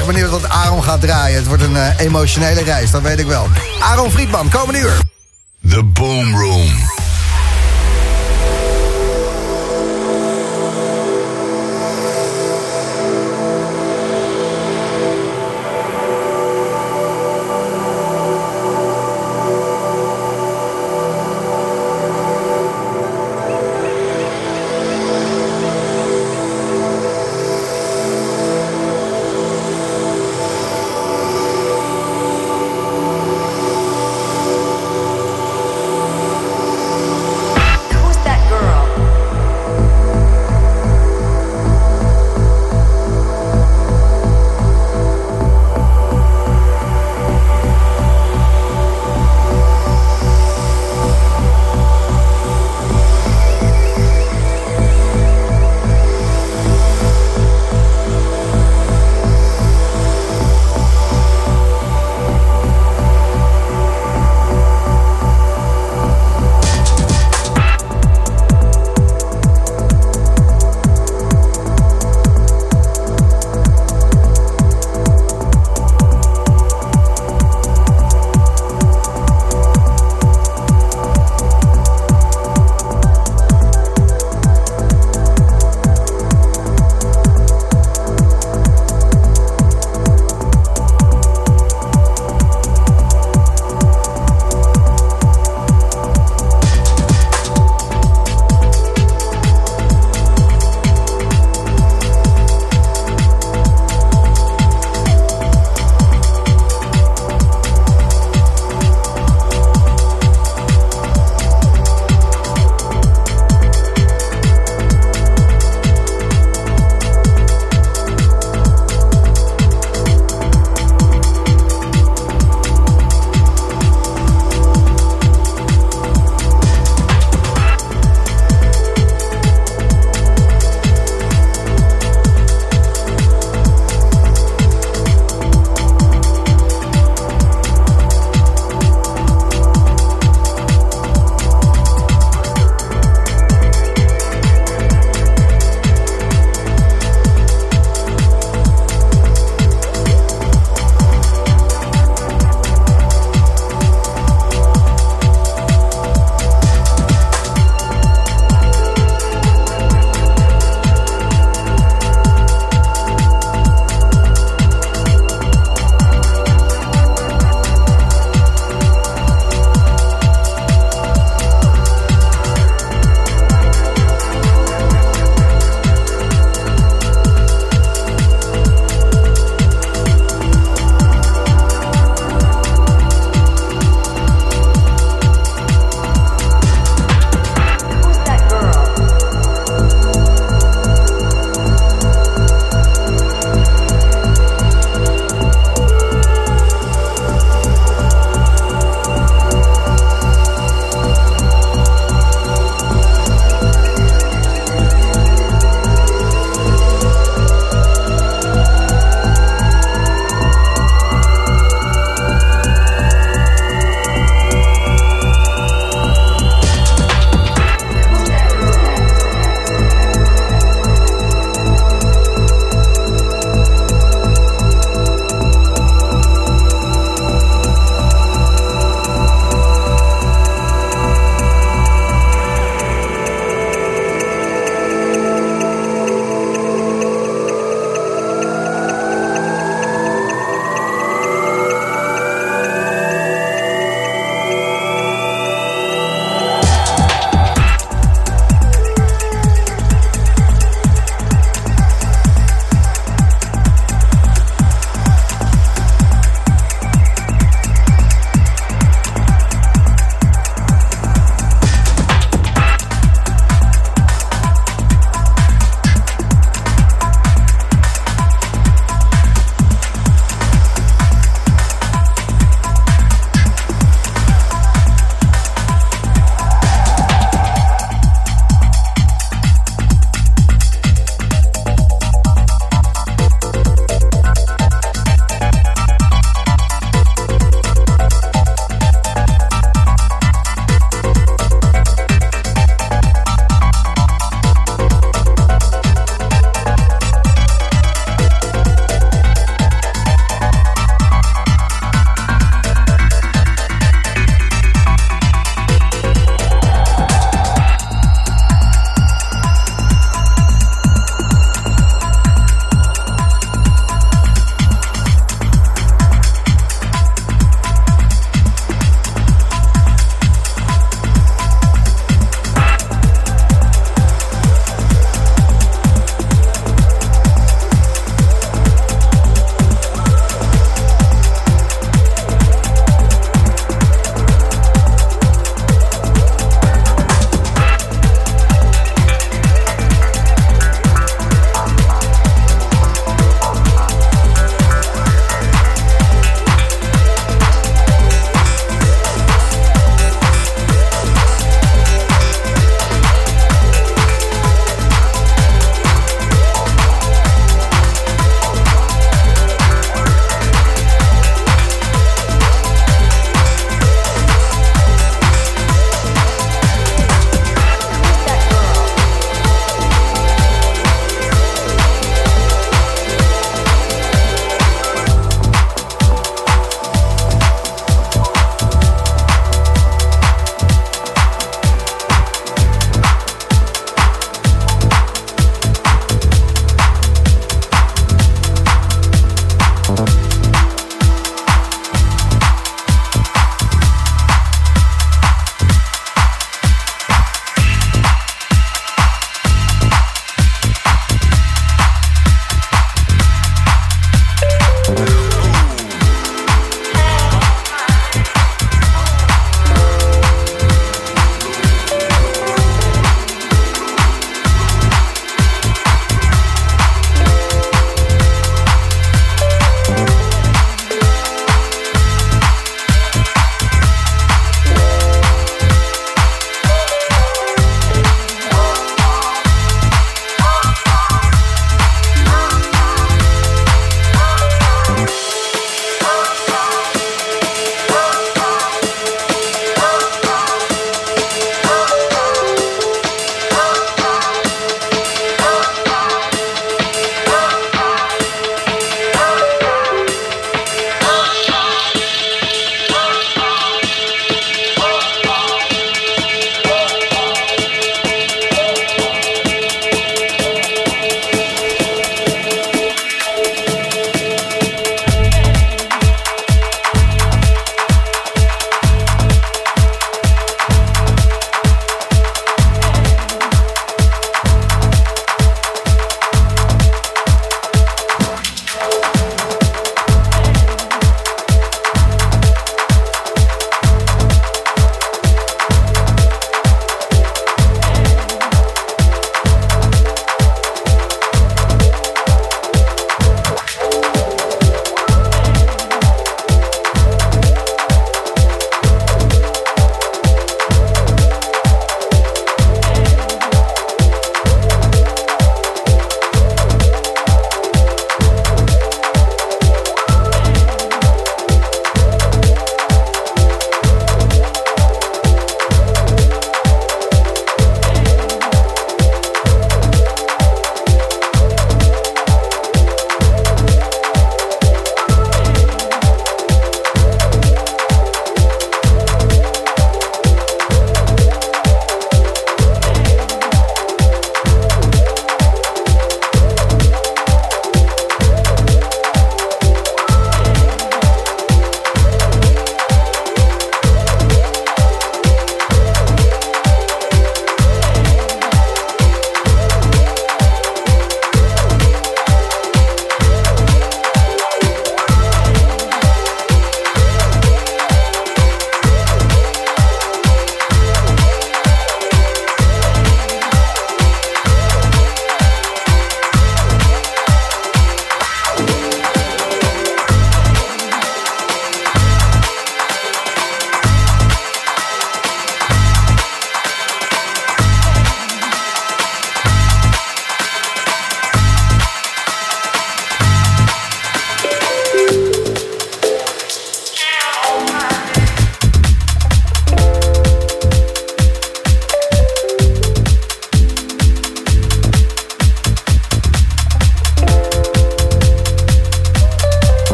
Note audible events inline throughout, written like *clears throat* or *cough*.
erg benieuwd wat Aaron gaat draaien. Het wordt een eh, emotionele reis, dat weet ik wel. Aaron Friedman, komende uur. The Boom Room.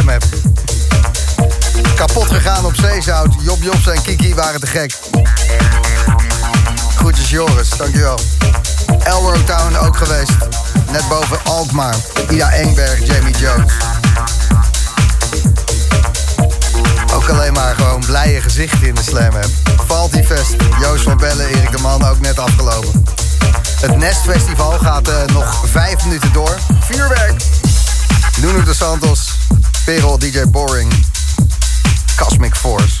Slam. Kapot gegaan op zeezout. Job Jobs en Kiki waren te gek. Groetjes Joris, dankjewel. Elrow Town ook geweest. Net boven Alkmaar. Ida Engberg, Jamie Jones. Ook alleen maar gewoon blije gezichten in de slam app. Falty Fest, Joost van Bellen, Erik de Man ook net afgelopen. Het Nest Festival gaat uh, nog vijf minuten door. Vuurwerk. Nuno de Santos, Perel, DJ Boring, Cosmic Force.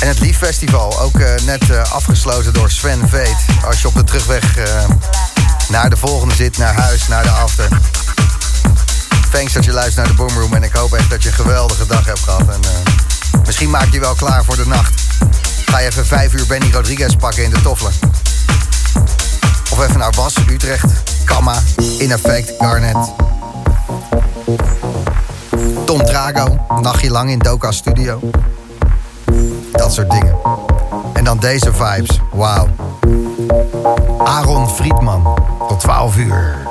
En het Lief Festival, ook uh, net uh, afgesloten door Sven Veet. Als je op de terugweg naar de volgende zit, naar huis, naar de after. Thanks dat je luistert naar de Boomroom en ik hoop echt dat je een geweldige dag hebt gehad. En misschien maak je wel klaar voor de nacht. Ga je even vijf uur Benny Rodriguez pakken in de toffelen. Of even naar Was, Utrecht, Kamma, In Effect, Garnet. Tom Trago, nachtje lang in Doka Studio. Dat soort dingen. En dan deze vibes, wauw. Aaron Friedman, tot 12 uur.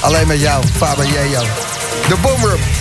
Alleen met jou, Faber Jejo. De Boomroom.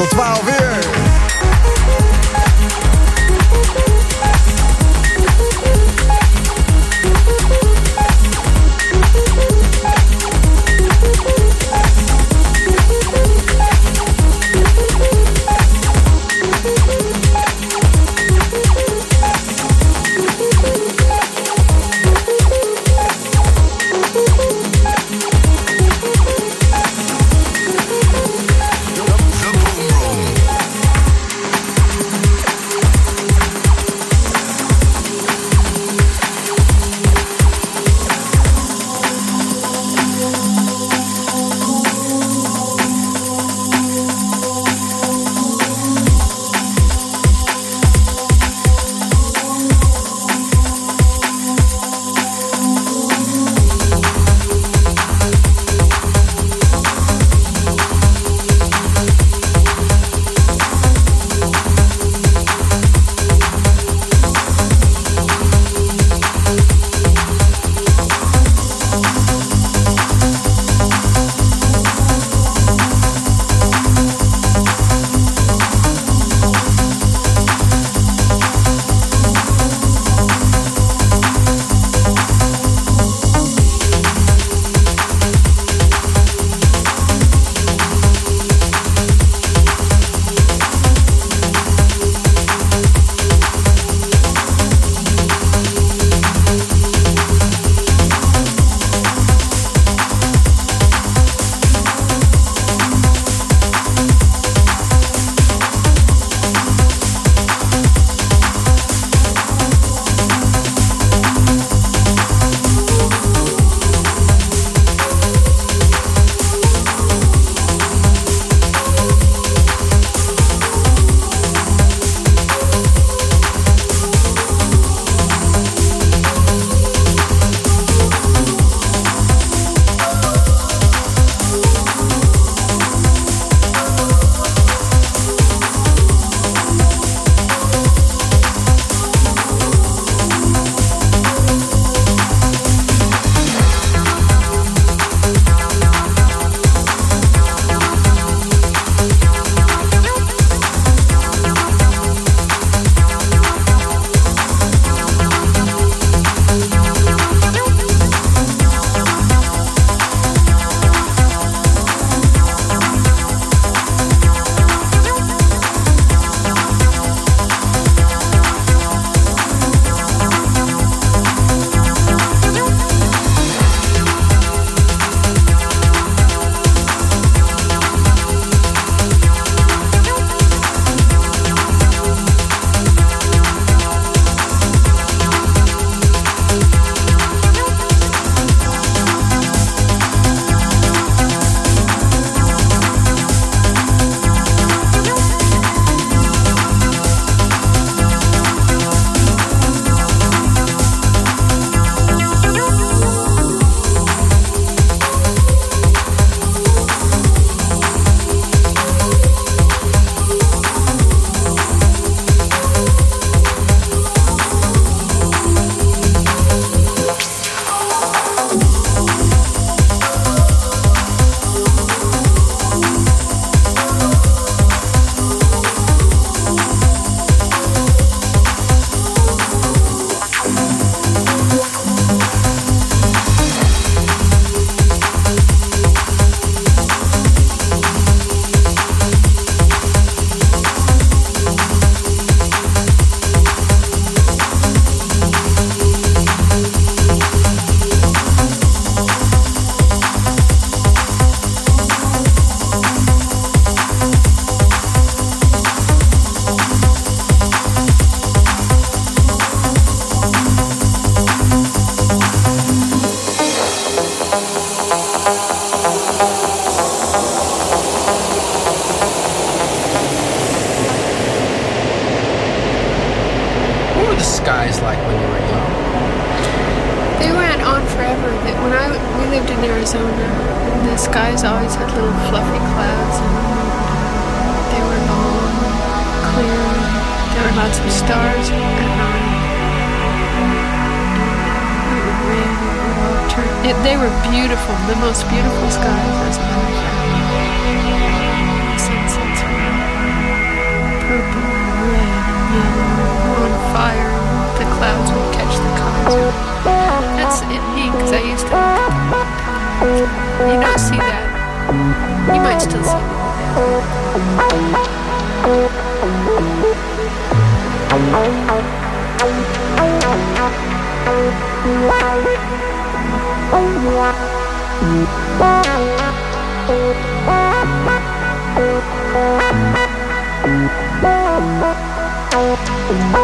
Tot 12 skies like when you were young? They went on forever. When I we lived in Arizona, the skies always had little fluffy clouds, and they were long, clear. There were lots of stars at night. It, they were beautiful, the most beautiful skies as a matter of fact. Sunsets were purple red and yellow on fire the clouds will catch the colors. That's in me, because I used to. You don't see that. You might still see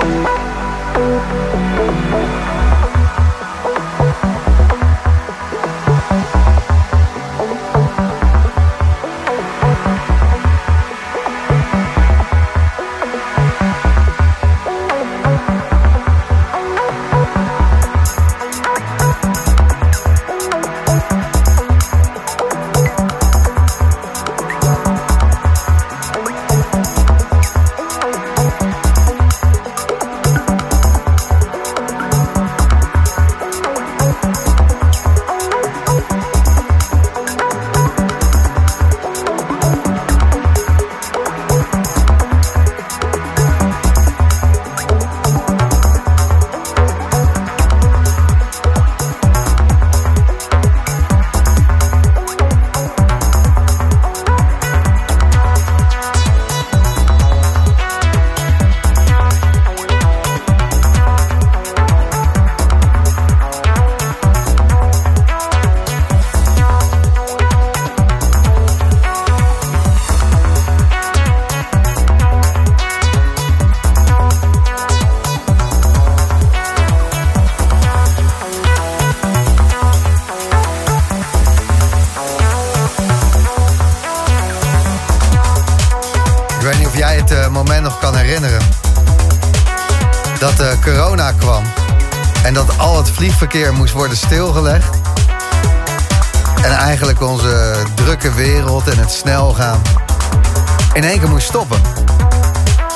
it. Moest worden stilgelegd. En eigenlijk onze drukke wereld en het snel gaan in één keer moest stoppen.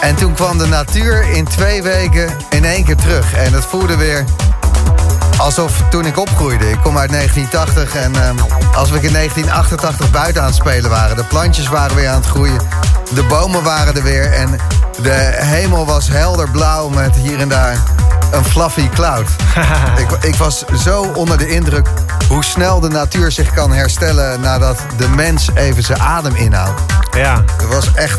En toen kwam de natuur in twee weken in één keer terug. En het voelde weer alsof toen ik opgroeide. Ik kom uit 1980 en ehm, als we in 1988 buiten aan het spelen waren... de plantjes waren weer aan het groeien, de bomen waren er weer... en de hemel was helder blauw met hier en daar een fluffy cloud. *laughs* ik, ik was zo onder de indruk hoe snel de natuur zich kan herstellen... nadat de mens even zijn adem inhoudt. Ja, Het was echt...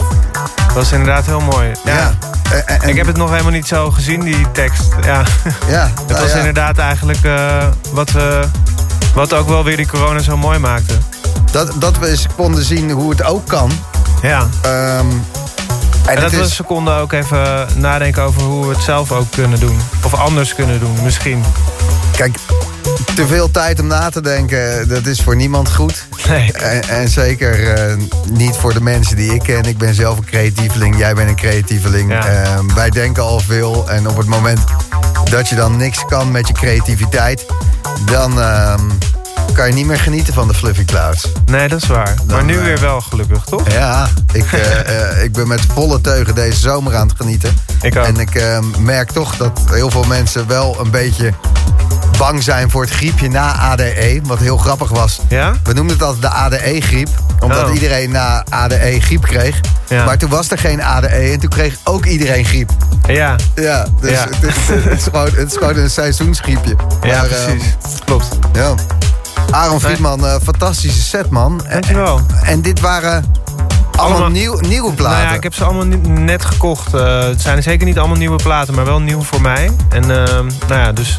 dat was inderdaad heel mooi. Ja. Ja. En- en- Ik heb het nog helemaal niet zo gezien, die tekst. Ja. ja, *laughs* Het nou was ja. inderdaad eigenlijk eh, wat, we, wat ook wel weer die corona zo mooi maakte. Dat, dat we eens konden zien hoe het ook kan. Ja. Ehm, en En dat we een seconde ook even nadenken over hoe we het zelf ook kunnen doen. Of anders kunnen doen, misschien. kijk, te veel tijd om na te denken, dat is voor niemand goed. Nee. En, en zeker eh, niet voor de mensen die ik ken. Ik ben zelf een creatieveling, jij bent een creatieveling. Ja. Ehm, wij denken al veel. En op het moment dat je dan niks kan met je creativiteit... dan ehm, kan je niet meer genieten van de fluffy clouds. Nee, dat is waar. maar nu eh, weer wel, gelukkig, toch? Ja, ik, *laughs* eh, eh, ik ben met volle teugen deze zomer aan het genieten. Ik ook. En ik merk toch dat heel veel mensen wel een beetje bang zijn voor het griepje na ADE. Wat heel grappig was. Ja? We noemden het altijd de ADE-griep. Omdat Oh. iedereen na ADE griep kreeg. Ja. Maar toen was er geen ADE en toen kreeg ook iedereen griep. Ja, Ja, dus Ja. Het, is, het, is gewoon, het is gewoon een seizoensgriepje. ja Maar, precies. ehm, Klopt. ja. Aaron Friedman, eh, fantastische set, man. En, Dankjewel. en dit waren allemaal, Allemaal- nieuw, nieuwe platen. Nou ja, ik heb ze allemaal net gekocht. Eh, het zijn zeker niet allemaal nieuwe platen, maar wel nieuw voor mij. En ehm, nou ja, dus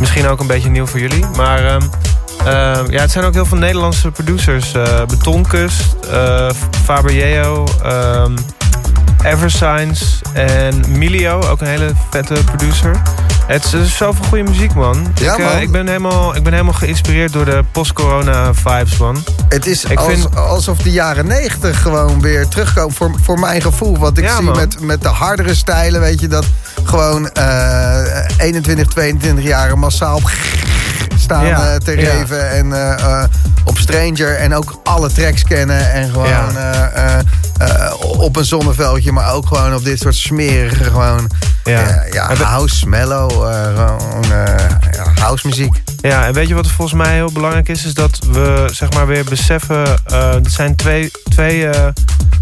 misschien ook een beetje nieuw voor jullie. Maar ehm, ja, het zijn ook heel veel Nederlandse producers. eh Betonkust, eh Faber Yeo, ehm, Eversigns en Milio, ook een hele vette producer. Het is, zoveel goede muziek, man. Ja, ik, eh, man. ik, ben helemaal, ik ben helemaal geïnspireerd door de post-corona vibes, man. Het is Ik als- vind- alsof de jaren negentig gewoon weer terugkomen voor, voor mijn gevoel. Wat ik Ja, zie man. met, met de hardere stijlen, weet je, dat gewoon eh 21, 22 jaren massaal op staan Ja, eh, te ja. reven en eh, eh, op Stranger en ook alle tracks kennen en gewoon op een zonneveldje, maar ook gewoon op dit soort smerige gewoon Ja. house, mellow, gewoon ja, house muziek. Ja, en weet je wat volgens mij heel belangrijk is? Is dat we zeg maar weer beseffen... eh er zijn twee, twee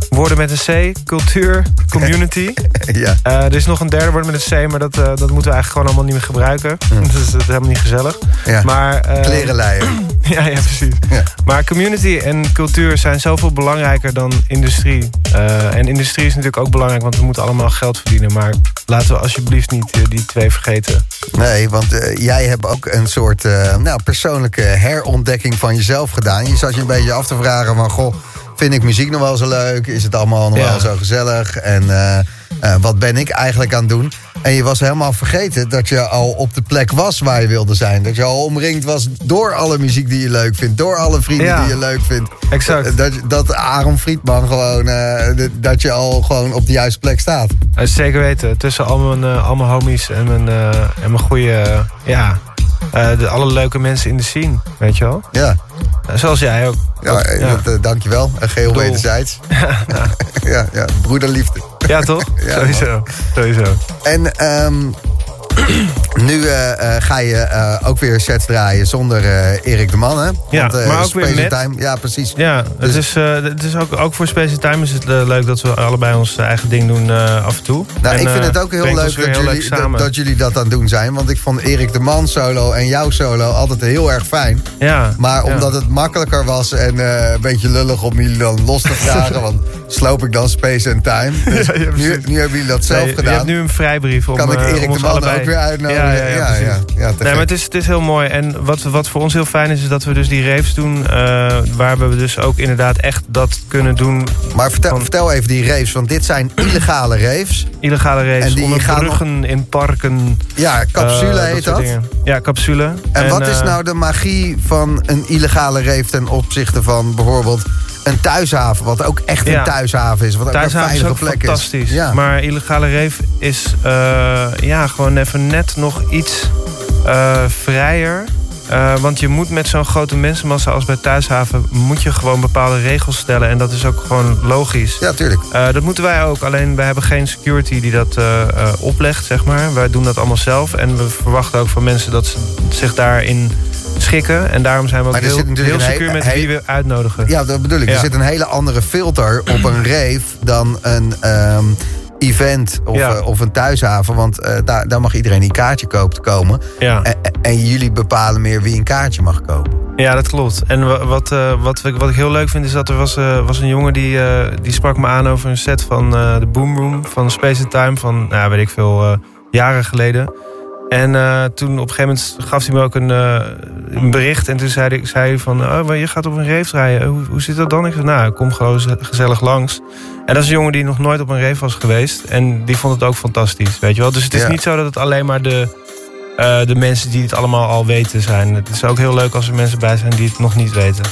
woorden met een C. Cultuur, community. *laughs* ja. Eh, er is nog een derde woord met een C, maar dat, eh, dat moeten we eigenlijk gewoon allemaal niet meer gebruiken. Dat, is, dat is helemaal niet gezellig. Ja. Maar, eh, Klerenleier. *clears throat* Ja, ja, precies. Ja. Maar community en cultuur zijn zoveel belangrijker dan industrie. Eh, en industrie is natuurlijk ook belangrijk, want we moeten allemaal geld verdienen. Maar laten we alsjeblieft niet eh, die twee vergeten. Nee, want eh, jij hebt ook een soort eh, nou, persoonlijke herontdekking van jezelf gedaan. Je zat je een beetje af te vragen van... Goh, vind ik muziek nog wel zo leuk? Is het allemaal nog wel zo gezellig? En eh, eh, wat ben ik eigenlijk aan het doen? En je was helemaal vergeten dat je al op de plek was waar je wilde zijn. Dat je al omringd was door alle muziek die je leuk vindt. Door alle vrienden Ja. die je leuk vindt. Exact. Dat, dat Aaron Friedman gewoon... eh, dat je al gewoon op de juiste plek staat. Eh, zeker weten. Tussen al mijn, eh, al mijn homies en mijn, eh, en mijn goede... eh, ja, eh, de, alle leuke mensen in de scene, weet je wel? Ja, Eh, zoals jij ook. ja, Dat- eh, ja. Dat, eh, dankjewel. Uh, geheel wederzijds. *laughs* ja, ja, broederliefde. Ja, toch? Ja, sowieso. sowieso. En ehm, *clears throat* nu eh, eh, ga je eh, ook weer sets draaien zonder Erik de Man, hè? Ja, eh, maar ook weer Space met. Time, ja, precies. Ja, Dus- het is, het is ook, ook voor Space Time is het leuk dat we allebei ons eigen ding doen af en toe. Nou, En, ik vind het ook heel leuk dat weer heel jullie, leuk dat, dat jullie dat aan het doen zijn. Want ik vond Erik de Man solo en jouw solo altijd heel erg fijn. ja, Maar ja. omdat het makkelijker was en een beetje lullig om jullie dan los te vragen. *laughs* want sloop ik dan Space and Time. Dus Ja, ja, nu, hebben jullie dat zelf Nee, Je gedaan. hebt nu een vrijbrief om, kan ik Erik de Man allebei... ook weer uitnodigen? Ja, ja, ja, ja, Nee, maar het is, het is heel mooi. En wat, wat voor ons heel fijn is, is dat we dus die raves doen... eh, waar we dus ook inderdaad echt dat kunnen doen. Maar vertel, van- vertel even die raves, want dit zijn illegale raves. Illegale raves, En die onder gaan bruggen, in parken. Ja, capsule eh, heet soort dat. Ja, capsule. En, wat is eh, nou de magie van een illegale rave ten opzichte van bijvoorbeeld een thuishaven, wat ook echt een thuishaven is, wat ook een Thuishaven is veilige ook plek fantastisch. is. Ja. Maar illegale rave is eh, ja, gewoon even net nog iets eh, vrijer. Eh, want je moet met zo'n grote mensenmassa als bij Thuishaven... moet je gewoon bepaalde regels stellen. En dat is ook gewoon logisch. ja, tuurlijk. Dat moeten wij ook. Alleen wij hebben geen security die dat oplegt, zeg maar. Wij doen dat allemaal zelf. En we verwachten ook van mensen dat ze zich daarin schikken. En daarom zijn we ook Maar er heel, zit natuurlijk heel secuur met he- wie we uitnodigen. Ja, dat bedoel ik. Er zit een hele andere filter op een rave dan een ehm, event of, Ja. eh, of een thuishaven. Want eh, daar, daar mag iedereen die een kaartje koopt komen. Ja. En, en jullie bepalen meer wie een kaartje mag kopen. Ja, dat klopt. En wa- wat, eh, wat, ik, wat ik heel leuk vind is dat er was, was een jongen die, die sprak me aan over een set van de Boom Room van Space and Time van, nou, weet ik veel, jaren geleden. En eh, toen op een gegeven moment gaf hij me ook een, eh, een bericht. En toen zei hij, zei hij van, oh, maar je gaat op een rave draaien. Hoe, hoe zit dat dan? Ik zei, nou, ik kom gewoon ze- gezellig langs. En dat is een jongen die nog nooit op een rave was geweest. En die vond het ook fantastisch, weet je wel. Dus het is Ja. niet zo dat het alleen maar de, eh, de mensen die het allemaal al weten zijn. Het is ook heel leuk als er mensen bij zijn die het nog niet weten.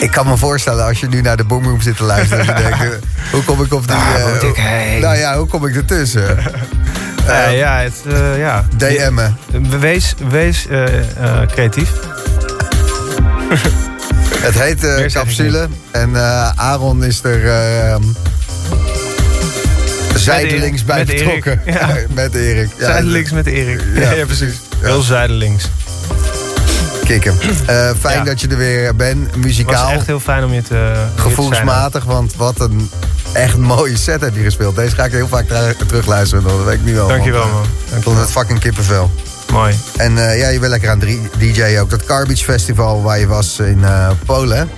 Ik kan me voorstellen als je nu naar de Boomroom zit te luisteren... dat je denkt, *laughs* hoe kom ik op die... Ik heen. Nou ja, hoe kom ik ertussen? *laughs* Eh, ja, het, eh, ja. DM'en. Wees, wees eh, creatief. *laughs* Het heet capsule. En Aaron is er ehm, zijdelings bij met Erik. betrokken. Ja. met Erik. Ja, zijdelings met Erik. Ja, Ja, precies. Heel zijdelings. Kikken. *clears throat* Eh, fijn Ja. dat je er weer bent. Het Muzikaal. was echt heel fijn om je te gevoelsmatig. Want wat een echt mooie set heb je gespeeld. Deze ga ik heel vaak terugluisteren. Dat weet ik nu wel. Dankjewel man. Vond Dankjewel. het fucking kippenvel. Mooi. En eh, ja, je bent lekker aan drie- DJ ook. Dat Carbeach Festival waar je was in eh, Polen.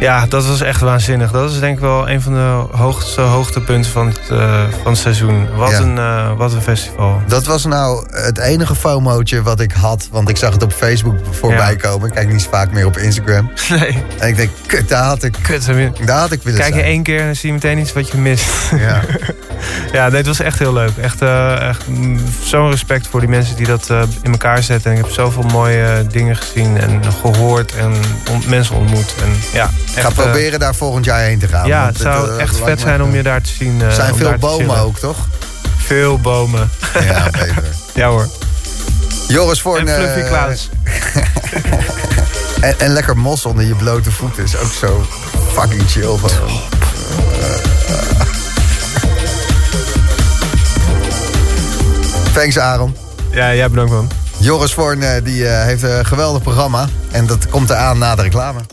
Ja, dat was echt waanzinnig. Dat is denk ik wel een van de hoogste hoogtepunten van het, eh, van het seizoen. Wat, Ja. een, eh, wat een festival. Dat was nou het enige FOMo'tje wat ik had. Want ik zag het op Facebook voorbij Ja. komen. Ik kijk niet zo vaak meer op Instagram. *laughs* Nee, En ik denk, kut, daar had ik, kut. daar had ik willen Kijk je één keer en dan zie je meteen iets wat je mist. Ja. *laughs* Ja, nee, het was echt heel leuk. Echt, eh, echt mm, zo'n respect voor die mensen die dat in elkaar zetten. En ik heb zoveel mooie dingen gezien en gehoord en on- mensen ontmoet. En, ja, echt, ga eh, proberen daar volgend jaar heen te gaan. ja, het zou eh, echt vet zijn om je daar te zien. eh, Er zijn veel bomen ook, toch? Veel bomen. Ja, beter. *laughs* Ja hoor. Joris voor En een... Fluffy Klaus. *laughs* En, en lekker mos onder je blote voeten is ook zo fucking chill. Van. Thanks Aaron. Ja, jij bedankt man. Joris Voorn die, heeft een geweldig programma. En dat komt eraan na de reclame.